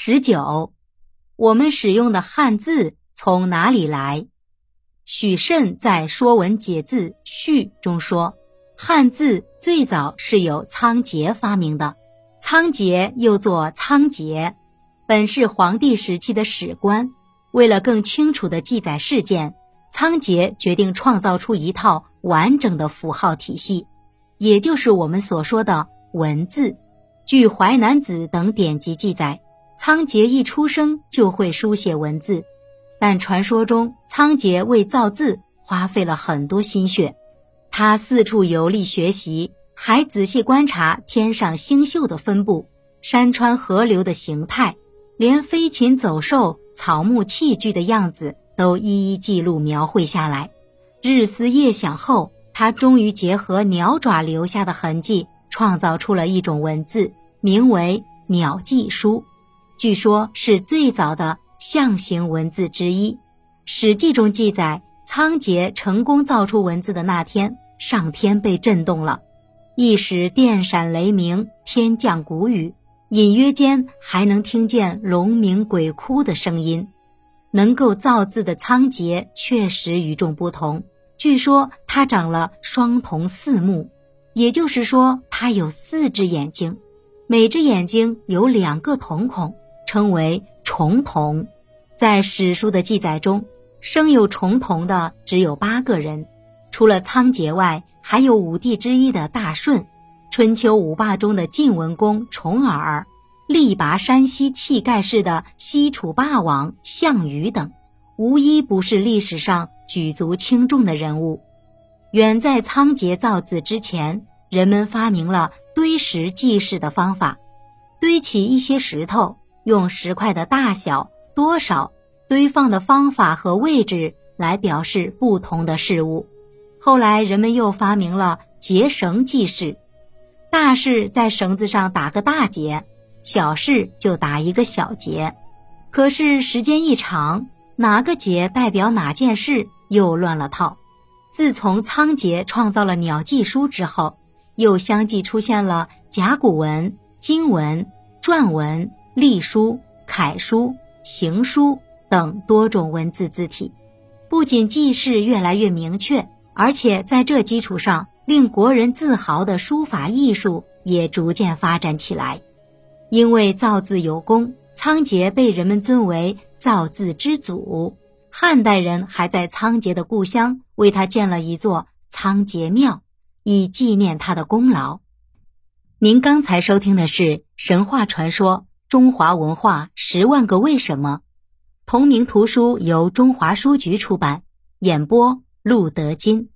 十九，我们使用的汉字从哪里来？许慎在《说文解字序》中说，汉字最早是由仓颉发明的。仓颉又作仓颉，本是黄帝时期的史官。为了更清楚地记载事件，仓颉决定创造出一套完整的符号体系，也就是我们所说的文字。据《淮南子》等典籍记载。仓颉一出生就会书写文字，但传说中仓颉为造字花费了很多心血。他四处游历学习，还仔细观察天上星宿的分布、山川河流的形态，连飞禽走兽、草木器具的样子都一一记录描绘下来。日思夜想后，他终于结合鸟爪留下的痕迹，创造出了一种文字，名为《鸟迹书》。据说，是最早的象形文字之一。《史记》中记载，仓颉成功造出文字的那天，上天被震动了，一时电闪雷鸣，天降谷雨，隐约间还能听见龙鸣鬼哭的声音。能够造字的仓颉确实与众不同。据说他长了双瞳四目，也就是说，他有四只眼睛，每只眼睛有两个瞳孔。称为重瞳，在史书的记载中，生有重瞳的只有八个人，除了仓颉外，还有五帝之一的大舜，春秋五霸中的晋文公重耳，力拔山兮气盖世的西楚霸王项羽等，无一不是历史上举足轻重的人物。远在仓颉造字之前，人们发明了堆石记事的方法，堆起一些石头。用石块的大小、多少、堆放的方法和位置来表示不同的事物。后来人们又发明了结绳记事，大事在绳子上打个大结，小事就打一个小结。可是时间一长，哪个结代表哪件事又乱了套。自从仓颉创造了鸟记书之后，又相继出现了甲骨文、金文、篆文。隶书、楷书、行书等多种文字字体，不仅记事越来越明确，而且在这基础上，令国人自豪的书法艺术也逐渐发展起来。因为造字有功，仓颉被人们尊为造字之祖。汉代人还在仓颉的故乡为他建了一座仓颉庙，以纪念他的功劳。您刚才收听的是神话传说。中华文化十万个为什么，同名图书由中华书局出版，演播陆德金。